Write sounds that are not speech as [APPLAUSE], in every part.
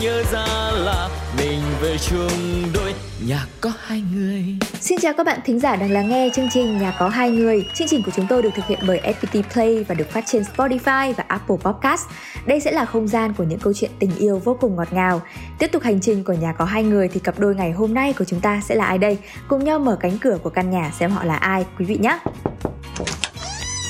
nhớ ra là mình về chung đôi nhà có hai người. Xin chào các bạn thính giả đang lắng nghe chương trình Nhà có hai người. Chương trình của chúng tôi được thực hiện bởi FPT Play và được phát trên Spotify và Apple Podcast. Đây sẽ là không gian của những câu chuyện tình yêu vô cùng ngọt ngào. Tiếp tục hành trình của Nhà có hai người thì cặp đôi ngày hôm nay của chúng ta sẽ là ai đây? Cùng nhau mở cánh cửa của căn nhà xem họ là ai, quý vị nhé.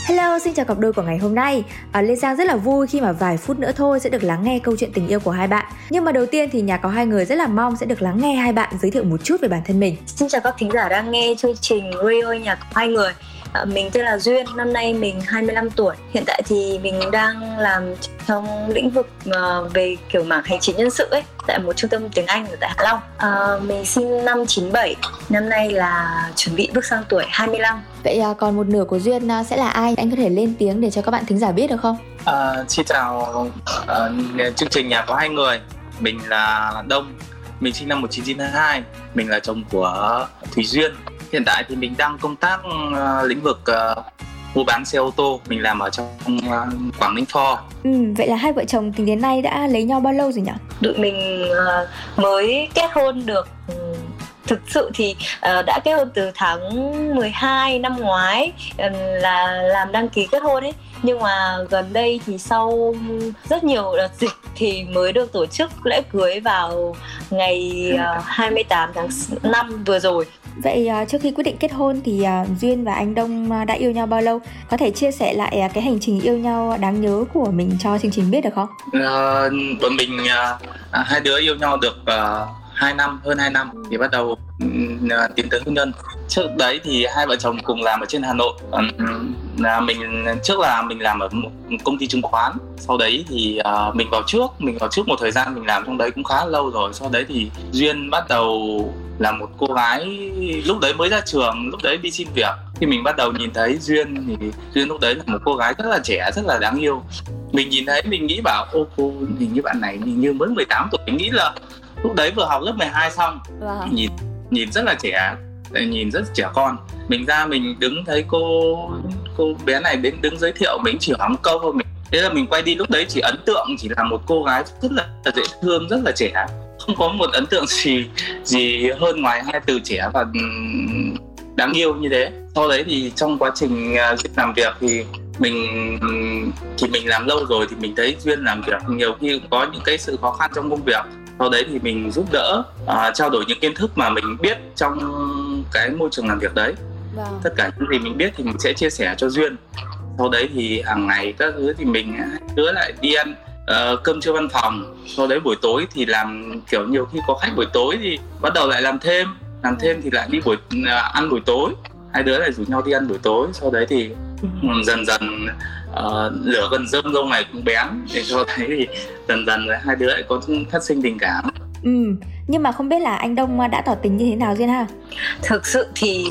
Hello, xin chào cặp đôi của ngày hôm nay. À, Lê Giang rất là vui khi mà vài phút nữa thôi sẽ được lắng nghe câu chuyện tình yêu của hai bạn. Nhưng mà đầu tiên thì nhà có hai người rất là mong sẽ được lắng nghe hai bạn giới thiệu một chút về bản thân mình. Xin chào các thính giả đang nghe chương trình Radio Nhà có hai người. À, mình tên là Duyên, năm nay mình 25 tuổi. Hiện tại thì mình đang làm trong lĩnh vực uh, về kiểu mảng hành chính nhân sự ấy tại một trung tâm tiếng Anh ở tại Hạ Long. À, mình sinh năm 97, năm nay là chuẩn bị bước sang tuổi 25. Vậy à, còn một nửa của Duyên à, sẽ là ai? Anh có thể lên tiếng để cho các bạn thính giả biết được không? À, xin chào uh, chương trình nhà có hai người. Mình là Đông, mình sinh năm 1992, mình là chồng của Thùy Duyên. Hiện tại thì mình đang công tác uh, lĩnh vực uh, mua bán xe ô tô. Mình làm ở trong uh, Quảng Ninh Ford ừ, vậy là hai vợ chồng tính đến nay đã lấy nhau bao lâu rồi nhỉ? Tụi mình uh, mới kết hôn được ừ, thực sự thì uh, đã kết hôn từ tháng 12 năm ngoái uh, là làm đăng ký kết hôn ấy. Nhưng mà gần đây thì sau rất nhiều đợt dịch thì mới được tổ chức lễ cưới vào ngày uh, 28 tháng 5 vừa rồi Vậy à, trước khi quyết định kết hôn thì à, Duyên và anh Đông à, đã yêu nhau bao lâu? Có thể chia sẻ lại cái hành trình yêu nhau đáng nhớ của mình cho chương trình biết được không? À, bọn mình à, hai đứa yêu nhau được à, 2 năm hơn 2 năm thì bắt đầu à, tiến tới hôn nhân trước đấy thì hai vợ chồng cùng làm ở trên Hà Nội. Là mình trước là mình làm ở một công ty chứng khoán. Sau đấy thì uh, mình vào trước mình vào trước một thời gian mình làm trong đấy cũng khá lâu rồi. Sau đấy thì duyên bắt đầu là một cô gái lúc đấy mới ra trường lúc đấy đi xin việc. Khi mình bắt đầu nhìn thấy duyên thì duyên lúc đấy là một cô gái rất là trẻ rất là đáng yêu. Mình nhìn thấy mình nghĩ bảo ô cô hình như bạn này hình như mới 18 tuổi. Mình nghĩ là lúc đấy vừa học lớp 12 xong wow. nhìn nhìn rất là trẻ nhìn rất trẻ con. Mình ra mình đứng thấy cô cô bé này đến đứng giới thiệu, mình chỉ hỏi một câu thôi. Mình, thế là mình quay đi, lúc đấy chỉ ấn tượng chỉ là một cô gái rất là dễ thương, rất là trẻ. Không có một ấn tượng gì gì hơn ngoài hai từ trẻ và ừ, đáng yêu như thế. Sau đấy thì trong quá trình à, làm việc thì mình ừ, thì mình làm lâu rồi thì mình thấy duyên làm việc nhiều khi cũng có những cái sự khó khăn trong công việc sau đấy thì mình giúp đỡ uh, trao đổi những kiến thức mà mình biết trong cái môi trường làm việc đấy vâng. tất cả những gì mình biết thì mình sẽ chia sẻ cho duyên sau đấy thì hàng ngày các thứ thì mình hứa lại đi ăn uh, cơm trưa văn phòng sau đấy buổi tối thì làm kiểu nhiều khi có khách buổi tối thì bắt đầu lại làm thêm làm thêm thì lại đi buổi uh, ăn buổi tối hai đứa lại rủ nhau đi ăn buổi tối sau đấy thì. Dần dần uh, lửa gần rơm râu này cũng bén thì sau đấy thì dần dần hai đứa lại có phát sinh tình cảm. Ừ nhưng mà không biết là anh đông đã tỏ tình như thế nào duyên ha? Thực sự thì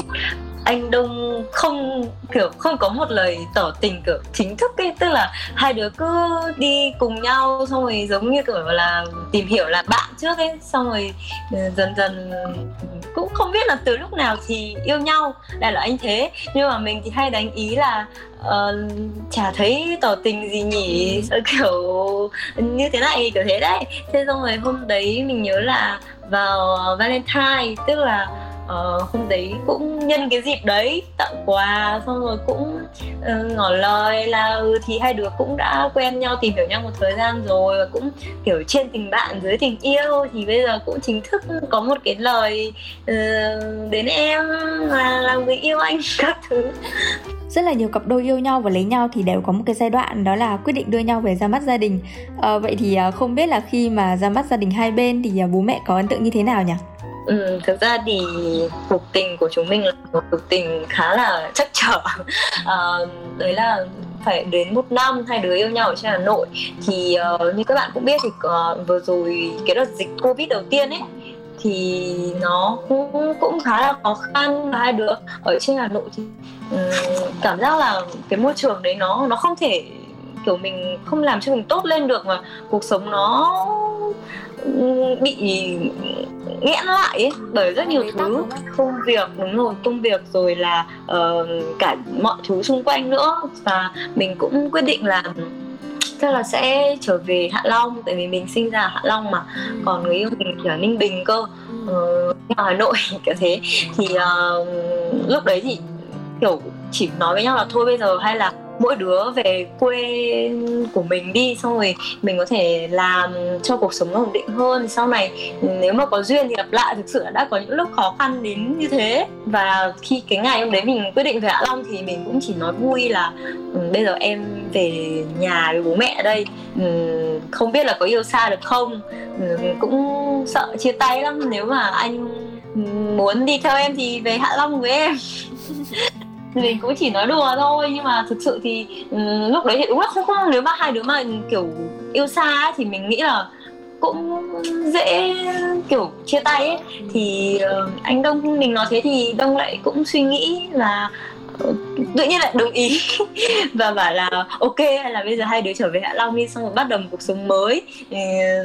anh đông không kiểu không có một lời tỏ tình kiểu chính thức ấy. Tức là hai đứa cứ đi cùng nhau xong rồi giống như kiểu là tìm hiểu là bạn trước ấy. Xong rồi ờ, dần dần cũng không biết là từ lúc nào thì yêu nhau đại là anh thế. Nhưng mà mình thì hay đánh ý là uh, chả thấy tỏ tình gì nhỉ kiểu như thế này kiểu thế đấy. Thế xong rồi hôm đấy mình nhớ là vào valentine tức là uh, hôm đấy cũng nhân cái dịp đấy tặng quà xong rồi cũng uh, ngỏ lời là ừ, thì hai đứa cũng đã quen nhau tìm hiểu nhau một thời gian rồi và cũng kiểu trên tình bạn dưới tình yêu. Thì bây giờ cũng chính thức có một cái lời uh, đến em là làm người yêu anh [LAUGHS] các thứ. Rất là nhiều cặp đôi yêu nhau và lấy nhau thì đều có một cái giai đoạn đó là quyết định đưa nhau về ra mắt gia đình. À, vậy thì ờ, không biết là khi mà ra mắt gia đình hai bên thì bố mẹ có ấn tượng như thế nào nhỉ? Ừ, thực ra thì cuộc tình của chúng mình là một cuộc tình khá là chắc trở. À, đấy là phải đến một năm hai đứa yêu nhau ở trên Hà Nội. Thì uh, như các bạn cũng biết thì uh, vừa rồi cái đợt dịch Covid đầu tiên ấy thì nó cũng cũng khá là khó khăn. Hai đứa ở trên Hà Nội thì um, cảm giác là cái môi trường đấy nó nó không thể kiểu mình không làm cho mình tốt lên được mà cuộc sống nó bị nghẽn lại ấy, bởi rất nhiều thứ. công việc đúng rồi công việc rồi là uh, cả mọi thứ xung quanh nữa. Và mình cũng quyết định là chắc là sẽ trở về Hạ Long tại vì mình sinh ra ở Hạ Long mà. Còn người yêu mình thì ở Ninh Bình cơ uh, [LAUGHS] ở Hà Nội kiểu thế. Thì uh, lúc đấy thì kiểu chỉ nói với nhau là thôi bây giờ hay là mỗi đứa về quê của mình đi, xong rồi mình có thể làm cho cuộc sống nó ổn định hơn. Sau này ừ, nếu mà có duyên thì gặp lại, thực sự đã có những lúc khó khăn đến như thế. Và khi cái ngày hôm đấy mình quyết định về Hạ Long thì mình cũng chỉ nói vui là ừ, bây giờ em về nhà với bố mẹ ở đây ừ, không biết là có yêu xa được không? Cũng sợ chia tay lắm. Nếu mà anh muốn đi theo em thì về Hạ Long với em. [LAUGHS] mình cũng chỉ nói đùa thôi nhưng mà thực sự thì um, lúc đấy thì đúng là không không nếu mà hai đứa mà ừ, kiểu yêu xa ấy, thì mình nghĩ là cũng dễ kiểu chia tay ấy. Thì uh, anh đông mình nói thế thì đông lại cũng suy nghĩ là ờ, tự nhiên lại đồng ý [LAUGHS] và bảo là ok hay là bây giờ hai đứa trở về hạ long đi xong rồi bắt đầu một cuộc sống mới.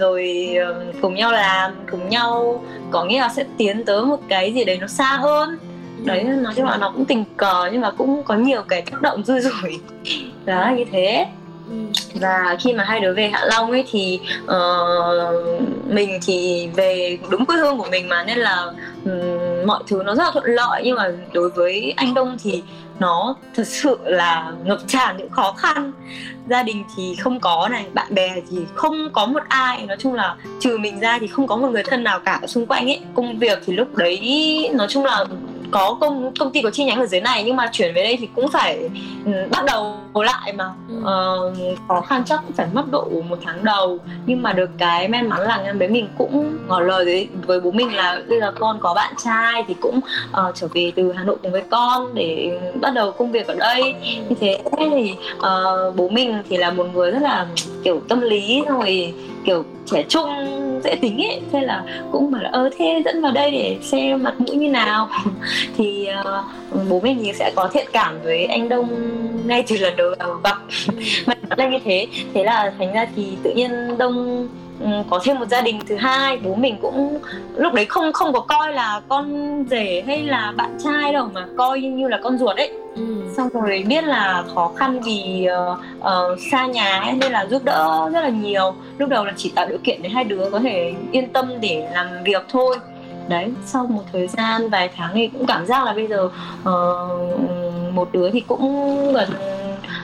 Rồi ờ, cùng nhau làm cùng nhau có nghĩa là sẽ tiến tới một cái gì đấy nó xa hơn đấy nói chung là nó cũng tình cờ nhưng mà cũng có nhiều cái tác động dư rủi [LAUGHS] đó như thế. Ừ. và khi mà hai đứa về Hạ Long ấy thì uh, mình thì về đúng quê hương của mình mà nên là um, mọi thứ nó rất là thuận lợi. Nhưng mà đối với anh Đông thì nó thật sự là ngập tràn những khó khăn. Gia đình thì không có này bạn bè thì không có một ai. Nói chung là trừ mình ra thì không có một người thân nào cả xung quanh ấy. Công việc thì lúc đấy nói chung là có công công ty có chi nhánh ở dưới này nhưng mà chuyển về đây thì cũng phải um, bắt đầu lại mà. Uh, khó khăn chắc cũng phải mất độ một tháng đầu. Nhưng mà được cái may mắn là em bé mình cũng ngỏ lời với, với bố mình là bây giờ con có bạn trai thì cũng uh, trở về từ Hà Nội cùng với con để bắt đầu công việc ở đây. Như thế thì uh, bố mình thì là một người rất là kiểu tâm lý xong rồi kiểu trẻ trung dễ tính ấy. Thế là cũng bảo là ơ thế dẫn vào đây để xem mặt mũi như nào. [LAUGHS] Thì uh, bố mình thì sẽ có thiện cảm với anh đông ngay từ lần đầu gặp mặt là như thế thế là thành ra thì tự nhiên đông có thêm một gia đình thứ hai bố mình cũng lúc đấy không không có coi là con rể hay là bạn trai đâu mà coi như là con ruột ấy ừ. xong rồi biết là khó khăn vì uh, uh, xa nhà ấy, nên là giúp đỡ rất là nhiều. Lúc đầu là chỉ tạo điều kiện để hai đứa có thể yên tâm để làm việc thôi. Đấy sau một thời gian vài tháng thì cũng cảm giác là bây giờ uh, một đứa thì cũng gần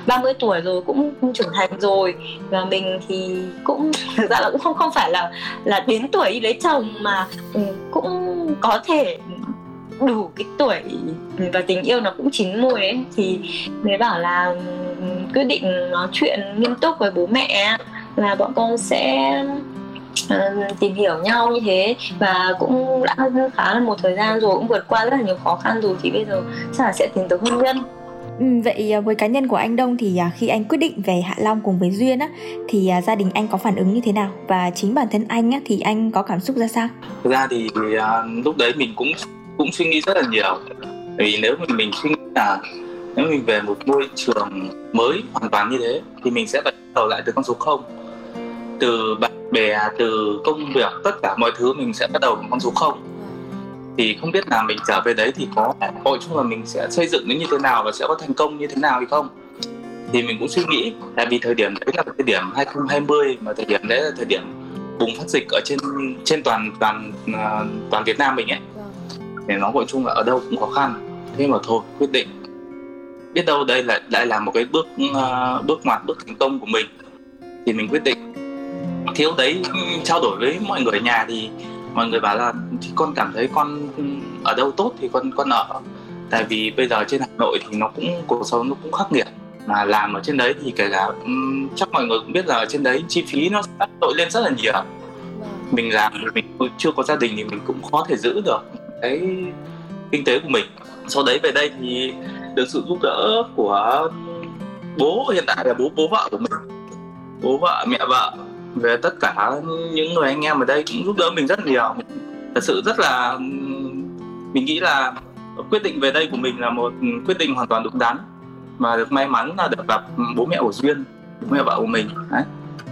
30 tuổi rồi cũng trưởng thành rồi. Và mình thì cũng thực ra là cũng không không phải là là đến tuổi đi lấy chồng mà ừ, cũng có thể đủ cái tuổi và tình yêu nó cũng chín mùi ấy. Thì mới bảo là ừ, quyết định nói chuyện nghiêm túc với bố mẹ là bọn con sẽ uh, tìm hiểu nhau như thế. Và cũng đã khá là một thời gian rồi cũng vượt qua rất là nhiều khó khăn rồi thì bây giờ chắc là sẽ tiến tới hôn nhân. Ừ, vậy à, với cá nhân của anh Đông thì à, khi anh quyết định về Hạ Long cùng với Duyên á thì à, gia đình anh có phản ứng như thế nào và chính bản thân anh á thì anh có cảm xúc ra sao? Thực ra thì uh, lúc đấy mình cũng cũng suy nghĩ rất là nhiều. Vì nếu mình mình suy nghĩ là nếu mình về một môi trường mới hoàn toàn như thế thì mình sẽ bắt đầu lại từ con số không từ bạn bè từ công việc tất cả mọi thứ mình sẽ bắt đầu bằng con số không thì không biết là mình trở về đấy thì có hội chung là mình sẽ xây dựng nó như thế nào và sẽ có thành công như thế nào hay không? Thì mình cũng suy nghĩ tại vì thời điểm đấy là thời điểm 2020 mà thời điểm đấy là thời điểm bùng phát dịch ở trên trên toàn toàn à, toàn Việt Nam mình ấy. Thì nó gọi chung là ở đâu cũng khó khăn. Thế mà thôi quyết định. Biết đâu đây là lại là một cái bước uh, bước ngoặt bước thành công của mình. Thì mình quyết định. Thiếu đấy ừ, trao đổi với mọi người ở nhà thì mọi người bảo là thì con cảm thấy con ở đâu tốt thì con con ở. Tại vì bây giờ trên hà nội thì nó cũng cuộc sống nó cũng khắc nghiệt. Mà làm ở trên đấy thì kể cả chắc mọi người cũng biết là ở trên đấy chi phí nó sẽ đội lên rất là nhiều. Vâng. mình làm mình chưa có gia đình thì mình cũng khó thể giữ được cái kinh tế của mình. Sau đấy về đây thì được sự giúp đỡ của bố hiện tại là bố bố vợ của mình. Bố vợ mẹ vợ về tất cả những người anh em ở đây cũng giúp đỡ mình rất nhiều thật sự rất là mình nghĩ là quyết định về đây của mình là một quyết định hoàn toàn đúng đắn và được may mắn là được gặp bố mẹ của duyên người vợ của mình đấy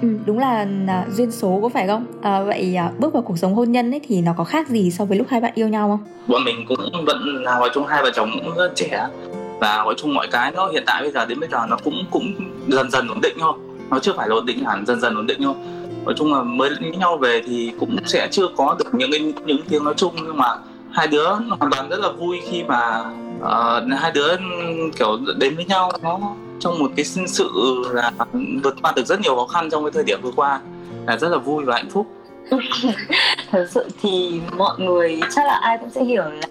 Ừ, đúng là à, duyên số có phải không? À, vậy à, bước vào cuộc sống hôn nhân ấy thì nó có khác gì so với lúc hai bạn yêu nhau không? Bọn mình cũng vẫn là nói chung hai vợ chồng cũng rất trẻ và nói chung mọi cái nó hiện tại bây giờ đến bây giờ nó cũng cũng dần dần ổn định thôi nó chưa phải là ổn định hẳn dần dần ổn định thôi. Nói chung là mới lấy nhau về thì cũng sẽ chưa có được những cái những tiếng nói chung nhưng mà hai đứa hoàn toàn rất là vui khi mà uh, hai đứa kiểu đến với nhau. Nó trong một cái sự là vượt qua được rất nhiều khó khăn trong cái thời điểm vừa qua là rất là vui và hạnh phúc. [LAUGHS] Thật sự thì mọi người chắc là ai cũng sẽ hiểu là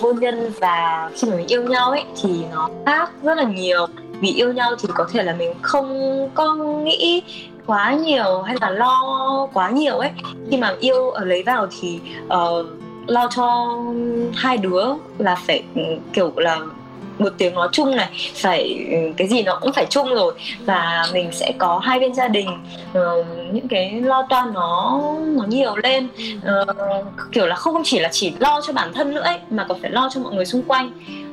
hôn nhân và khi mà mình yêu nhau ấy thì nó khác rất là nhiều vì yêu nhau thì có thể là mình không có nghĩ quá nhiều hay là lo quá nhiều ấy. Khi mà yêu ở lấy vào thì uh, lo cho hai đứa là phải ừ, kiểu là một tiếng nói chung này phải ừ, cái gì nó cũng phải chung rồi. Và mình sẽ có hai bên gia đình uh, những cái lo toan nó nó nhiều lên. Uh, kiểu là không chỉ là chỉ lo cho bản thân nữa ấy mà còn phải lo cho mọi người xung quanh.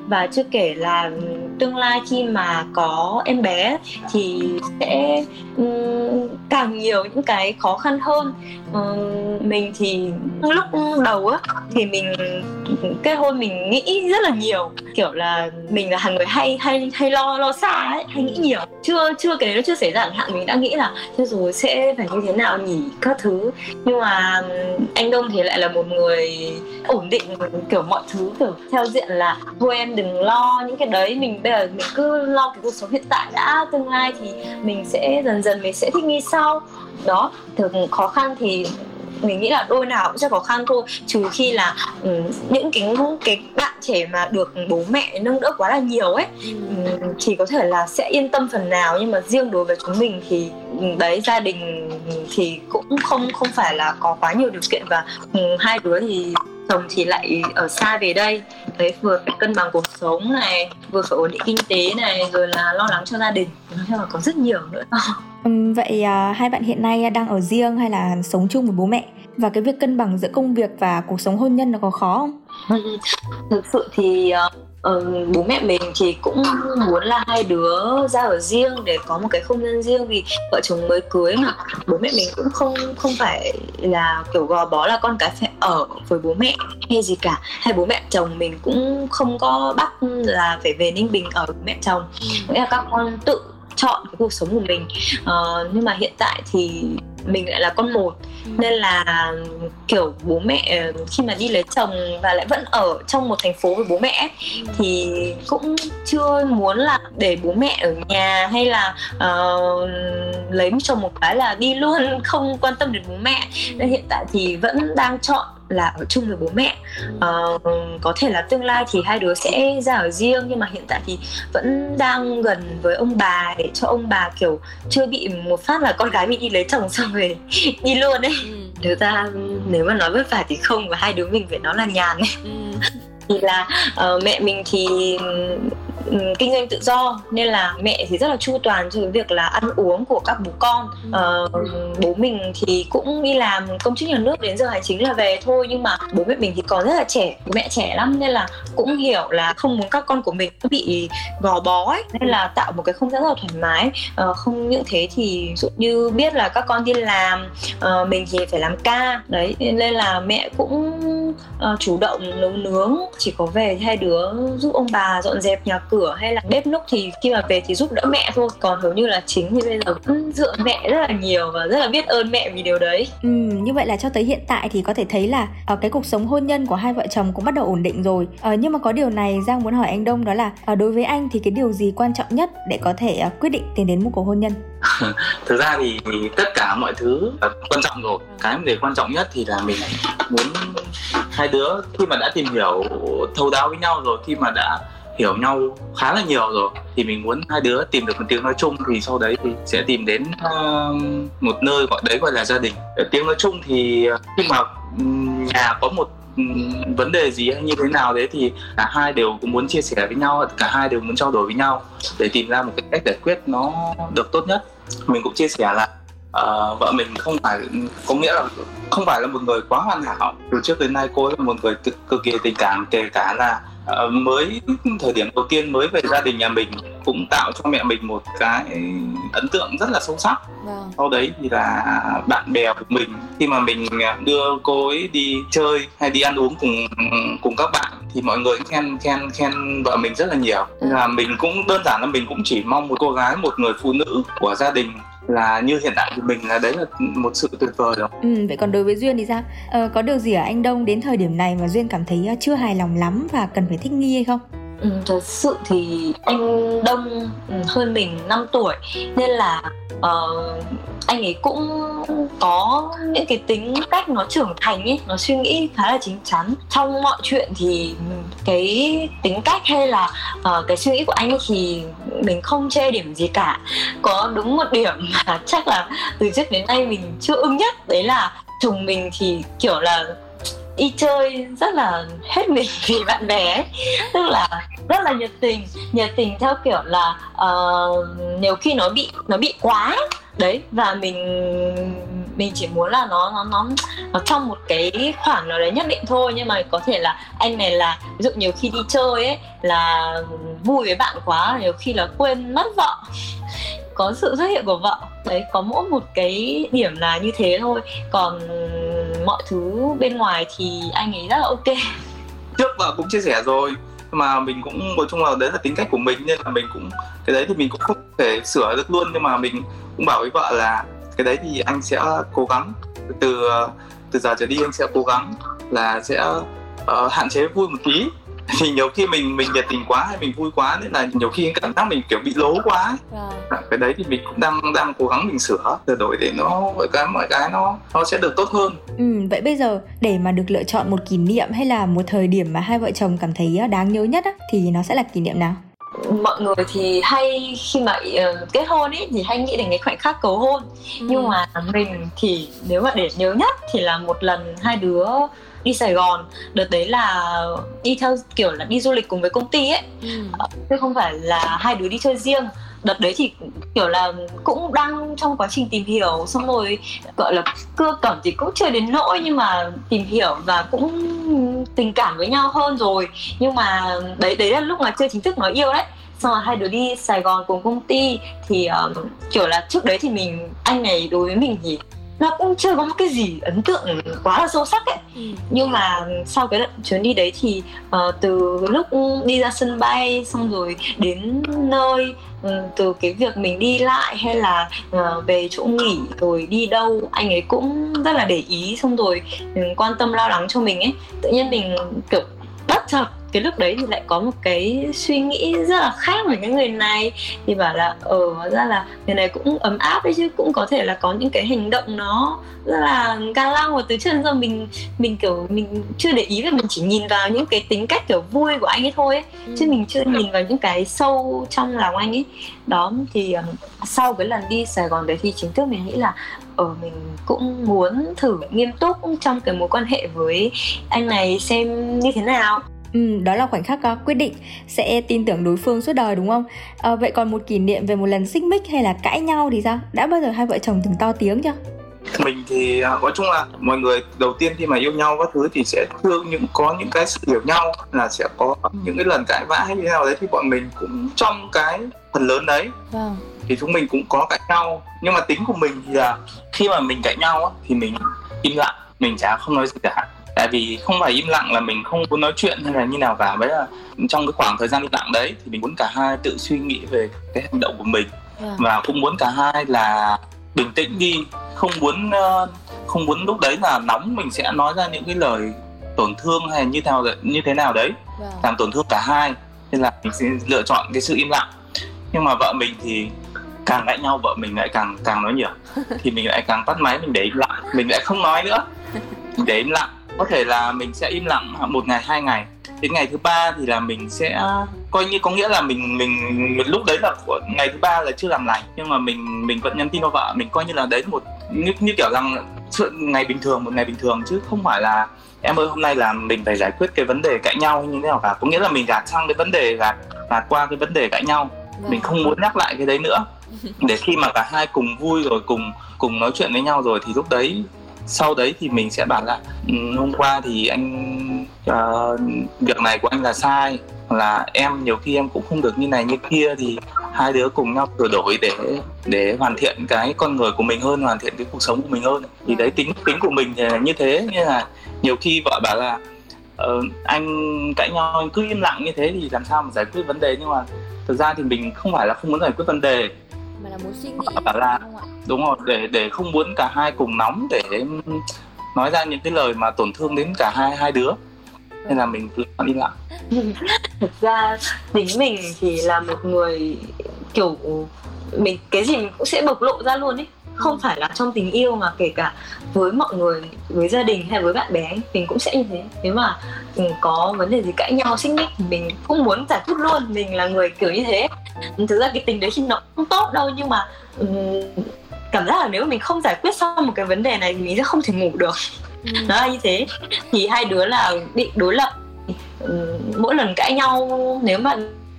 Và chưa kể là ừ, tương lai khi mà có em bé thì sẽ um, càng nhiều những cái khó khăn hơn. Um, mình thì lúc đầu á thì mình kết hôn mình nghĩ rất là nhiều. Kiểu là mình là hàng người hay hay hay lo lo xa ấy hay nghĩ nhiều. Chưa chưa cái đấy nó chưa xảy ra hạn mình đã nghĩ là thế rồi sẽ phải như thế nào nhỉ? các thứ. Nhưng mà anh đông thì lại là một người ổn định kiểu mọi thứ kiểu theo diện là thôi em đừng lo những cái đấy mình bây giờ mình cứ lo cái cuộc sống hiện tại đã tương lai thì mình sẽ dần dần mình sẽ thích nghi sau. Đó thường khó khăn thì mình nghĩ là đôi nào cũng sẽ khó khăn thôi. Trừ khi là um, những cái cái bạn trẻ mà được bố mẹ nâng đỡ quá là nhiều ấy um, thì có thể là sẽ yên tâm phần nào. Nhưng mà riêng đối với chúng mình thì ừ, đấy gia đình thì cũng không không phải là có quá nhiều điều kiện. Và um, hai đứa thì chồng thì lại ở xa về đây. Đấy vừa phải cân bằng cuộc sống này vừa phải ổn định kinh tế này rồi là lo lắng cho gia đình. Nói chung là có rất nhiều nữa. [LAUGHS] Vậy à, hai bạn hiện nay đang ở riêng hay là sống chung với bố mẹ? Và cái việc cân bằng giữa công việc và cuộc sống hôn nhân nó có khó không? Thực sự thì uh, uh, bố mẹ mình thì cũng muốn là hai đứa ra ở riêng để có một cái không gian riêng vì vợ chồng mới cưới mà. Bố mẹ mình cũng không không phải là kiểu gò bó là con cái phải ở với bố mẹ hay gì cả. Hay bố mẹ chồng mình cũng không có bắt là phải về ninh bình ở với mẹ chồng. Nghĩa là các con tự chọn cái cuộc sống của mình. Uh, nhưng mà hiện tại thì mình lại là con một. Nên là kiểu bố mẹ khi mà đi lấy chồng và lại vẫn ở trong một thành phố với bố mẹ thì cũng chưa muốn là để bố mẹ ở nhà hay là uh, lấy chồng một cái là đi luôn không quan tâm đến bố mẹ. Nên hiện tại thì vẫn đang chọn là ở chung với bố mẹ uh, có thể là tương lai thì hai đứa sẽ ra ở riêng nhưng mà hiện tại thì vẫn đang gần với ông bà để cho ông bà kiểu chưa bị một phát là con gái mình đi lấy chồng xong rồi [LAUGHS] đi luôn ấy ừ. thực ra nếu mà nói vất vả thì không và hai đứa mình phải nói là nhàn ấy ừ. Thì là uh, mẹ mình thì kinh doanh tự do nên là mẹ thì rất là chu toàn cho cái việc là ăn uống của các bố con. Uh, bố mình thì cũng đi làm công chức nhà nước đến giờ hành chính là về thôi nhưng mà bố mẹ mình thì còn rất là trẻ bố mẹ trẻ lắm nên là cũng hiểu là không muốn các con của mình bị gò bó ấy nên là tạo một cái không gian rất là thoải mái. Uh, không những thế thì dụ như biết là các con đi làm uh, mình thì phải làm ca. Đấy nên là mẹ cũng uh, chủ động nấu nướng chỉ có về hai đứa giúp ông bà dọn dẹp nhà cửa hay là bếp núc thì khi mà về thì giúp đỡ mẹ thôi. Còn hầu như là chính thì bây giờ cũng dựa mẹ rất là nhiều và rất là biết ơn mẹ vì điều đấy. Ừ, như vậy là cho tới hiện tại thì có thể thấy là ở uh, cái cuộc sống hôn nhân của hai vợ chồng cũng bắt đầu ổn định rồi. Uh, nhưng mà có điều này giang muốn hỏi anh đông đó là uh, đối với anh thì cái điều gì quan trọng nhất để có thể uh, quyết định tiến đến một cuộc hôn nhân? [LAUGHS] thực ra thì, tất cả mọi thứ là quan trọng rồi. Cái để quan trọng nhất thì là mình muốn hai đứa khi mà đã tìm hiểu thấu đáo với nhau rồi khi mà đã hiểu nhau khá là nhiều rồi thì mình muốn hai đứa tìm được một tiếng nói chung thì sau đấy thì sẽ tìm đến uh, một nơi gọi đấy gọi là gia đình. Tiếng nói chung thì ờ, khi mà nhà có một vấn đề gì hay như thế nào đấy thì cả hai đều cũng muốn chia sẻ với nhau cả hai đều muốn trao đổi với nhau để tìm ra một cái cách giải quyết nó được tốt nhất mình cũng chia sẻ là uh, vợ mình không phải có nghĩa là không phải là một người quá hoàn hảo từ trước đến nay cô là một người cực, cực kỳ tình cảm kể cả là uh, mới thời điểm đầu tiên mới về gia đình nhà mình cũng tạo cho mẹ mình một cái ấn tượng rất là sâu sắc vâng. sau đấy thì là bạn bè của mình khi mà mình đưa cô ấy đi chơi hay đi ăn uống cùng cùng các bạn thì mọi người khen khen khen vợ mình rất là nhiều nên là mình cũng đơn giản là mình cũng chỉ mong một cô gái một người phụ nữ của gia đình là như hiện tại của mình là đấy là một sự tuyệt vời rồi. Ừ, vậy còn đối với duyên thì sao? Ờ, có điều gì ở anh Đông đến thời điểm này mà duyên cảm thấy ờ, chưa hài lòng lắm và cần phải thích nghi hay không? Ừ, thật sự thì anh Đông ừ, hơn mình 5 tuổi nên là uh, anh ấy cũng có những cái tính cách nó trưởng thành ấy nó suy nghĩ khá là chín chắn. Trong mọi chuyện thì cái tính cách hay là uh, cái suy nghĩ của anh ấy thì mình không chê điểm gì cả. Có đúng một điểm mà chắc là từ trước đến nay mình chưa ưng nhất đấy là chồng mình thì kiểu là đi chơi rất là hết mình vì bạn bè ấy. tức là rất là nhiệt tình nhiệt tình theo kiểu là uh, nhiều khi nó bị nó bị quá đấy và mình mình chỉ muốn là nó nó nó nó trong một cái khoảng nào đấy nhất định thôi. Nhưng mà có thể là anh này là ví dụ nhiều khi đi chơi ấy là vui với bạn quá nhiều khi là quên mất vợ. Có sự xuất hiện của vợ. Đấy có mỗi một cái điểm là như thế thôi. Còn mọi thứ bên ngoài thì anh ấy rất là ok. Trước vợ cũng chia sẻ rồi mà mình cũng nói chung là đấy là tính cách của mình nên là mình cũng cái đấy thì mình cũng không thể sửa được luôn nhưng mà mình cũng bảo với vợ là cái đấy thì anh sẽ cố gắng từ từ giờ trở đi anh sẽ cố gắng là sẽ uh, hạn chế vui một tí. [LAUGHS] thì nhiều khi mình mình nhiệt tình quá hay mình vui quá nên là nhiều khi cảm giác mình kiểu bị lố quá à. cái đấy thì mình cũng đang đang cố gắng mình sửa sửa đổi để nó mọi cái mọi cái nó nó sẽ được tốt hơn ừ, vậy bây giờ để mà được lựa chọn một kỷ niệm hay là một thời điểm mà hai vợ chồng cảm thấy đáng nhớ nhất á, thì nó sẽ là kỷ niệm nào mọi người thì hay khi mà uh, kết hôn ấy thì hay nghĩ đến cái khoảnh khắc cầu hôn ừ. nhưng mà mình thì nếu mà để nhớ nhất thì là một lần hai đứa đi Sài Gòn đợt đấy là đi theo kiểu là đi du lịch cùng với công ty ấy. Ừ. Ờ, chứ không phải là hai đứa đi chơi riêng. Đợt đấy thì kiểu là cũng đang trong quá trình tìm hiểu xong rồi gọi là cưa cẩm thì cũng chưa đến nỗi nhưng mà tìm hiểu và cũng tình cảm với nhau hơn rồi. Nhưng mà đấy đấy là lúc mà chưa chính thức nói yêu đấy. Xong rồi hai đứa đi Sài Gòn cùng công ty thì um, kiểu là trước đấy thì mình anh này đối với mình thì nó cũng chưa có một cái gì ấn tượng quá là sâu sắc ấy ừ. nhưng mà sau cái chuyến đi đấy thì uh, từ lúc đi ra sân bay xong rồi đến nơi um, từ cái việc mình đi lại hay là uh, về chỗ nghỉ rồi đi đâu anh ấy cũng rất là để ý xong rồi um, quan tâm lo lắng cho mình ấy tự nhiên mình kiểu bất chợt cái lúc đấy thì lại có một cái suy nghĩ rất là khác với cái người này thì bảo là ờ ra là người này cũng ấm áp đấy chứ cũng có thể là có những cái hành động nó rất là ga lăng và từ trước đến giờ mình mình kiểu mình chưa để ý và mình chỉ nhìn vào những cái tính cách kiểu vui của anh ấy thôi ấy. Ừ. chứ mình chưa nhìn vào những cái sâu trong lòng anh ấy đó thì um, sau cái lần đi Sài Gòn đấy thì chính thức mình nghĩ là ở ờ, mình cũng muốn thử nghiêm túc trong cái mối quan hệ với anh này xem như thế nào Ừ, đó là khoảnh khắc uh, quyết định sẽ tin tưởng đối phương suốt đời đúng không? À, vậy còn một kỷ niệm về một lần xích mích hay là cãi nhau thì sao? Đã bao giờ hai vợ chồng từng to tiếng chưa? mình thì à, nói chung là mọi người đầu tiên khi mà yêu nhau các thứ thì sẽ thương những có những cái sự hiểu nhau là sẽ có những cái lần cãi vã hay như thế nào đấy thì bọn mình cũng trong cái phần lớn đấy vâng. thì chúng mình cũng có cãi nhau nhưng mà tính của mình thì là khi mà mình cãi nhau á, thì mình im lặng mình chả không nói gì cả tại vì không phải im lặng là mình không muốn nói chuyện hay là như nào cả với là trong cái khoảng thời gian im lặng đấy thì mình muốn cả hai tự suy nghĩ về cái hành động của mình yeah. Vâng. và cũng muốn cả hai là bình tĩnh đi không muốn ờ, không muốn lúc đấy là nóng mình sẽ nói ra những cái lời tổn thương hay như nào như thế nào đấy yeah. Vâng. làm tổn thương cả hai nên là mình sẽ lựa chọn cái sự im lặng nhưng mà vợ mình thì càng cãi nhau vợ mình lại càng càng nói nhiều [LAUGHS] thì mình lại càng tắt máy mình để im lặng mình lại không nói nữa để im lặng có thể là mình sẽ im lặng một ngày hai ngày. Đến ngày thứ ba thì là mình sẽ coi như có nghĩa là mình mình, mình lúc đấy là của ngày thứ ba là chưa làm lành nhưng mà mình mình vẫn nhắn tin cho vợ. Mình coi như là đấy một như, như kiểu rằng ngày bình thường một ngày bình thường chứ không phải là em ơi hôm nay là mình phải giải quyết cái vấn đề cãi nhau như thế nào cả. Có nghĩa là mình gạt sang cái vấn đề gạt gạt qua cái vấn đề cãi nhau. Vâng. mình không muốn nhắc lại cái đấy nữa. [LAUGHS] Để khi mà cả hai cùng vui rồi cùng cùng nói chuyện với nhau rồi thì lúc đấy sau đấy thì mình sẽ bảo là ừ, hôm qua thì anh uh, việc này của anh là sai là em nhiều khi em cũng không được như này như kia thì hai đứa cùng nhau sửa đổi để để hoàn thiện cái con người của mình hơn hoàn thiện cái cuộc sống của mình hơn. Thì đấy tính tính của mình thì như thế như là nhiều khi vợ bảo là ờ, anh cãi nhau anh cứ im lặng như thế thì làm sao mà giải quyết vấn đề? Nhưng mà thực ra thì mình không phải là không muốn giải quyết vấn đề mà là muốn suy nghĩ bảo là đúng rồi để để không muốn cả hai cùng nóng để nói ra những cái lời mà tổn thương đến cả hai hai đứa. Nên là mình cứ đi lặng [LAUGHS] thực ra tính mình thì là một người kiểu mình cái gì mình cũng sẽ bộc lộ ra luôn ấy không phải là trong tình yêu mà kể cả với mọi người với gia đình hay với bạn bè mình cũng sẽ như thế. Nếu mà mình có vấn đề gì cãi nhau xích mích mình cũng muốn giải quyết luôn. Mình là người kiểu như thế. Thực ra cái tình đấy thì nó không tốt đâu nhưng mà um, cảm giác là nếu mình không giải quyết xong một cái vấn đề này thì mình sẽ không thể ngủ được. Ừ. [LAUGHS] nó là như thế. Thì hai đứa là bị đối lập. Mỗi lần cãi nhau nếu mà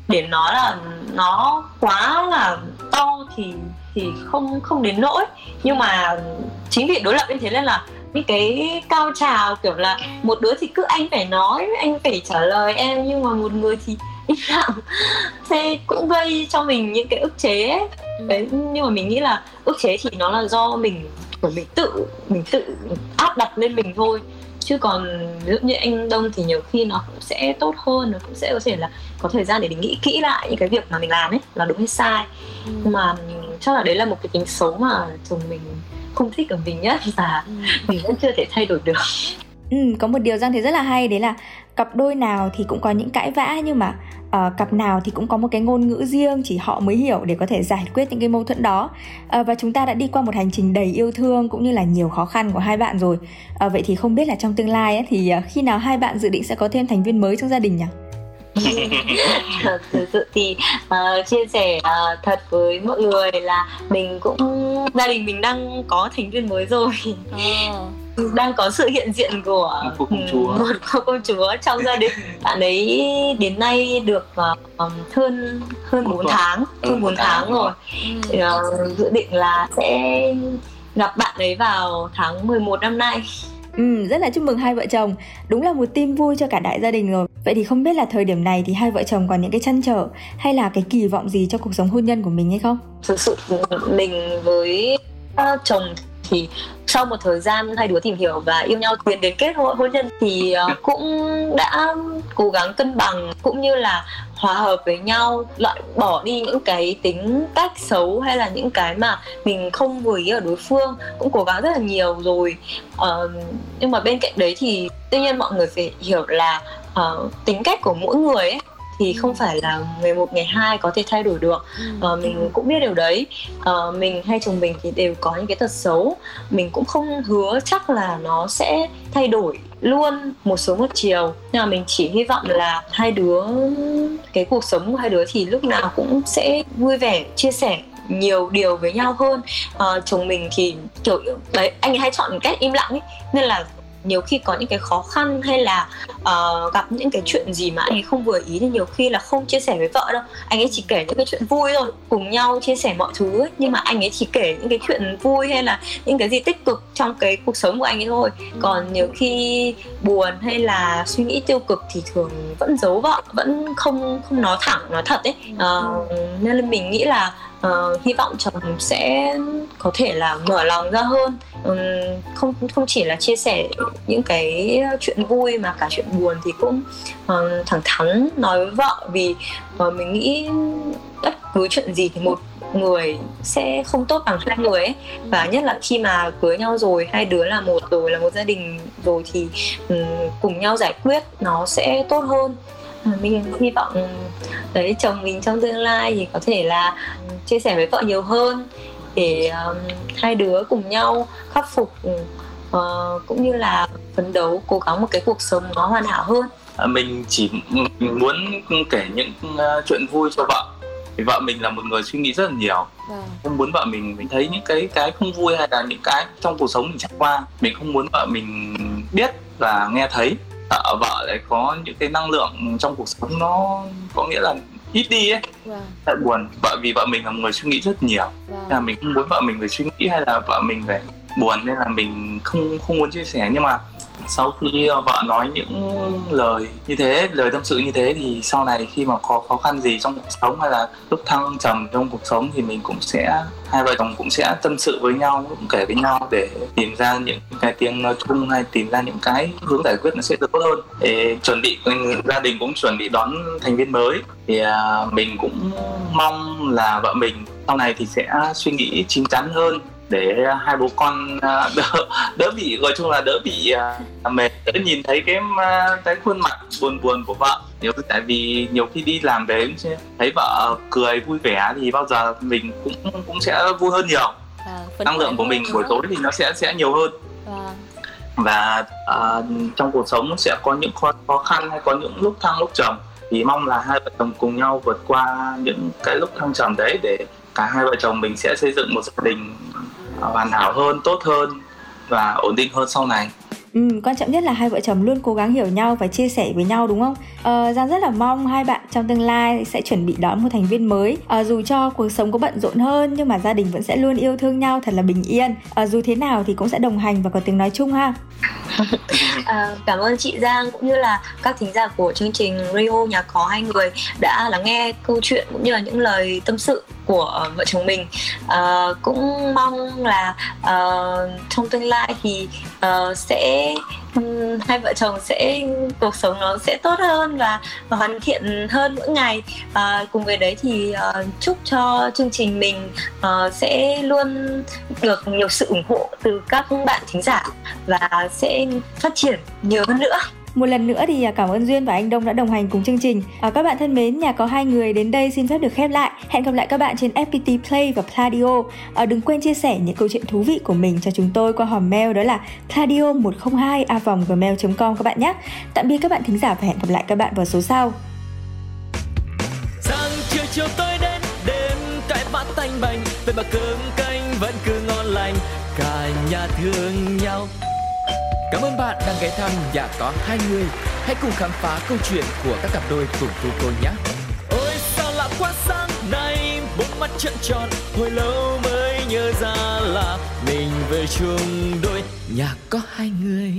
để nói là nó quá là to thì thì không không đến nỗi nhưng mà chính vì đối lập như thế nên là những cái cao trào kiểu là một đứa thì cứ anh phải nói anh phải trả lời em nhưng mà một người thì im lặng [LAUGHS] thế cũng gây cho mình những cái ức chế ấy. Ừ. đấy nhưng mà mình nghĩ là ức chế thì nó là do mình của mình tự mình tự áp đặt lên mình thôi chứ còn ví dụ như anh đông thì nhiều khi nó cũng sẽ tốt hơn nó cũng sẽ có thể là có thời gian để mình nghĩ kỹ lại những cái việc mà mình làm ấy là đúng hay sai ừ. nhưng mà chắc là đấy là một cái tính xấu mà chồng mình không thích ở mình nhất [LAUGHS] và ừ. mình vẫn chưa thể thay đổi được Ừ, có một điều Giang thấy rất là hay đấy là cặp đôi nào thì cũng có những cãi vã nhưng mà uh, cặp nào thì cũng có một cái ngôn ngữ riêng chỉ họ mới hiểu để có thể giải quyết những cái mâu thuẫn đó uh, và chúng ta đã đi qua một hành trình đầy yêu thương cũng như là nhiều khó khăn của hai bạn rồi uh, vậy thì không biết là trong tương lai ấy, thì uh, khi nào hai bạn dự định sẽ có thêm thành viên mới trong gia đình nhỉ? Thực sự thì uh, chia sẻ uh, thật với mọi người là mình cũng gia đình mình đang có thành viên mới rồi. Oh đang có sự hiện diện của một cô công chúa. một cô công chúa trong gia đình. Bạn ấy đến nay được uh, hơn hơn 4 tháng hơn 4 tháng rồi. Thì, uh, dự định là sẽ gặp bạn ấy vào tháng 11 năm nay. Ừ, rất là chúc mừng hai vợ chồng. Đúng là một tin vui cho cả đại gia đình rồi Vậy thì không biết là thời điểm này thì hai vợ chồng còn những cái chăn trở Hay là cái kỳ vọng gì cho cuộc sống hôn nhân của mình hay không? Thực sự mình với chồng thì sau một thời gian hai đứa tìm hiểu và yêu nhau tiến đến kết hôn, hôn nhân thì ờ, cũng đã cố gắng cân bằng cũng như là hòa hợp với nhau loại bỏ đi những cái tính cách xấu hay là những cái mà mình không vừa ý ở đối phương cũng cố gắng rất là nhiều rồi uh, nhưng mà bên cạnh đấy thì tuy nhiên mọi người phải hiểu là uh, tính cách của mỗi người ấy thì không phải là ngày một ngày hai có thể thay đổi được. Uh, mình cũng biết điều đấy. Uh, mình hay chồng mình thì đều có những cái tật xấu. Mình cũng không hứa chắc là nó sẽ thay đổi luôn một số một chiều. Nhưng mà mình chỉ hy vọng là hai đứa cái cuộc sống của hai đứa thì lúc nào cũng sẽ vui vẻ chia sẻ nhiều điều với nhau hơn. Uh, chồng mình thì kiểu đấy anh ấy hay chọn cách im lặng ấy. Nên là nhiều khi có những cái khó khăn hay là uh, gặp những cái chuyện gì mà anh ấy không vừa ý thì nhiều khi là không chia sẻ với vợ đâu anh ấy chỉ kể những cái chuyện vui thôi cùng nhau chia sẻ mọi thứ ấy. nhưng mà anh ấy chỉ kể những cái chuyện vui hay là những cái gì tích cực trong cái cuộc sống của anh ấy thôi ừ. còn nhiều khi buồn hay là suy nghĩ tiêu cực thì thường vẫn giấu vợ vẫn không không nói thẳng nói thật ấy uh, nên là mình nghĩ là uh, hy vọng chồng sẽ có thể là mở lòng ra hơn. Um, không không chỉ là chia sẻ những cái chuyện vui mà cả chuyện buồn thì cũng uh, thẳng thắn nói với vợ vì uh, mình nghĩ bất cứ chuyện gì thì một người sẽ không tốt bằng hai người ấy. Và nhất là khi mà cưới nhau rồi hai đứa là một rồi là một gia đình rồi thì um, cùng nhau giải quyết nó sẽ tốt hơn mình hy vọng đấy chồng mình trong tương lai thì có thể là chia sẻ với vợ nhiều hơn để um, hai đứa cùng nhau khắc phục uh, cũng như là phấn đấu cố gắng một cái cuộc sống nó hoàn hảo hơn. À, mình chỉ muốn kể những uh, chuyện vui cho vợ. Vì vợ mình là một người suy nghĩ rất là nhiều. Vâng. không muốn vợ mình mình thấy những cái cái không vui hay là những cái trong cuộc sống mình trải qua mình không muốn vợ mình biết và nghe thấy sợ vợ lại có những cái năng lượng trong cuộc sống nó có nghĩa là ít đi ấy wow. lại buồn vợ vì vợ mình là người suy nghĩ rất nhiều wow. là mình không muốn vợ mình phải suy nghĩ hay là vợ mình phải buồn nên là mình không không muốn chia sẻ nhưng mà sau khi vợ nói những lời như thế, lời tâm sự như thế thì sau này khi mà có khó khăn gì trong cuộc sống hay là lúc thăng trầm trong cuộc sống thì mình cũng sẽ, hai vợ chồng cũng sẽ tâm sự với nhau, cũng kể với nhau để tìm ra những cái tiếng nói chung hay tìm ra những cái hướng giải quyết nó sẽ được tốt hơn. Để chuẩn bị, gia đình cũng chuẩn bị đón thành viên mới. Thì à, mình cũng mong là vợ mình sau này thì sẽ suy nghĩ chín chắn hơn để hai bố con à, đỡ đỡ bị gọi chung là đỡ bị uh, mệt. Đỡ nhìn thấy cái cái khuôn mặt buồn buồn của vợ nhiều tại vì nhiều khi đi làm về thấy vợ cười vui vẻ thì bao giờ mình cũng cũng sẽ vui hơn nhiều. À, năng lượng của mình buổi tối thì nó sẽ sẽ nhiều hơn. À. và uh, trong cuộc sống sẽ có những khó khăn hay có những lúc thăng lúc trầm. Thì mong là hai vợ chồng cùng nhau vượt qua những cái lúc thăng trầm đấy để cả hai vợ chồng mình sẽ xây dựng một gia đình hoàn hảo hơn tốt hơn và ổn định hơn sau này Ừ, quan trọng nhất là hai vợ chồng luôn cố gắng hiểu nhau và chia sẻ với nhau đúng không? Ờ, Giang rất là mong hai bạn trong tương lai sẽ chuẩn bị đón một thành viên mới. Ờ, dù cho cuộc sống có bận rộn hơn nhưng mà gia đình vẫn sẽ luôn yêu thương nhau thật là bình yên. Ờ, dù thế nào thì cũng sẽ đồng hành và có tiếng nói chung ha. [LAUGHS] à, cảm ơn chị Giang cũng như là các thính giả của chương trình Rio nhà có hai người đã lắng nghe câu chuyện cũng như là những lời tâm sự của vợ chồng mình. À, cũng mong là uh, trong tương lai thì uh, sẽ um, hai vợ chồng sẽ cuộc sống nó sẽ tốt hơn và, và hoàn thiện hơn mỗi ngày. Và cùng với đấy thì uh, chúc cho chương trình mình uh, sẽ luôn được nhiều sự ủng hộ từ các bạn thính giả và sẽ phát triển nhiều hơn nữa một lần nữa thì à, cảm ơn Duyên và anh Đông đã đồng hành cùng chương trình. À, các bạn thân mến, nhà có hai người đến đây xin phép được khép lại. Hẹn gặp lại các bạn trên FPT Play và Pladio. À, đừng quên chia sẻ những câu chuyện thú vị của mình cho chúng tôi qua hòm mail đó là pladio 102 a gmail.com các bạn nhé. Tạm biệt các bạn thính giả và hẹn gặp lại các bạn vào số sau. Sáng chiều chiều tôi đến đêm cái bát tanh bành về mà cơm canh vẫn cứ ngon lành cả nhà thương nhau Cảm ơn bạn đang ghé thăm nhà có hai người. Hãy cùng khám phá câu chuyện của các cặp đôi cùng cô cô nhé. Ôi sao lạ quá sáng nay, bốn mắt trợn tròn, hồi lâu mới nhớ ra là mình về chung đôi nhà có hai người.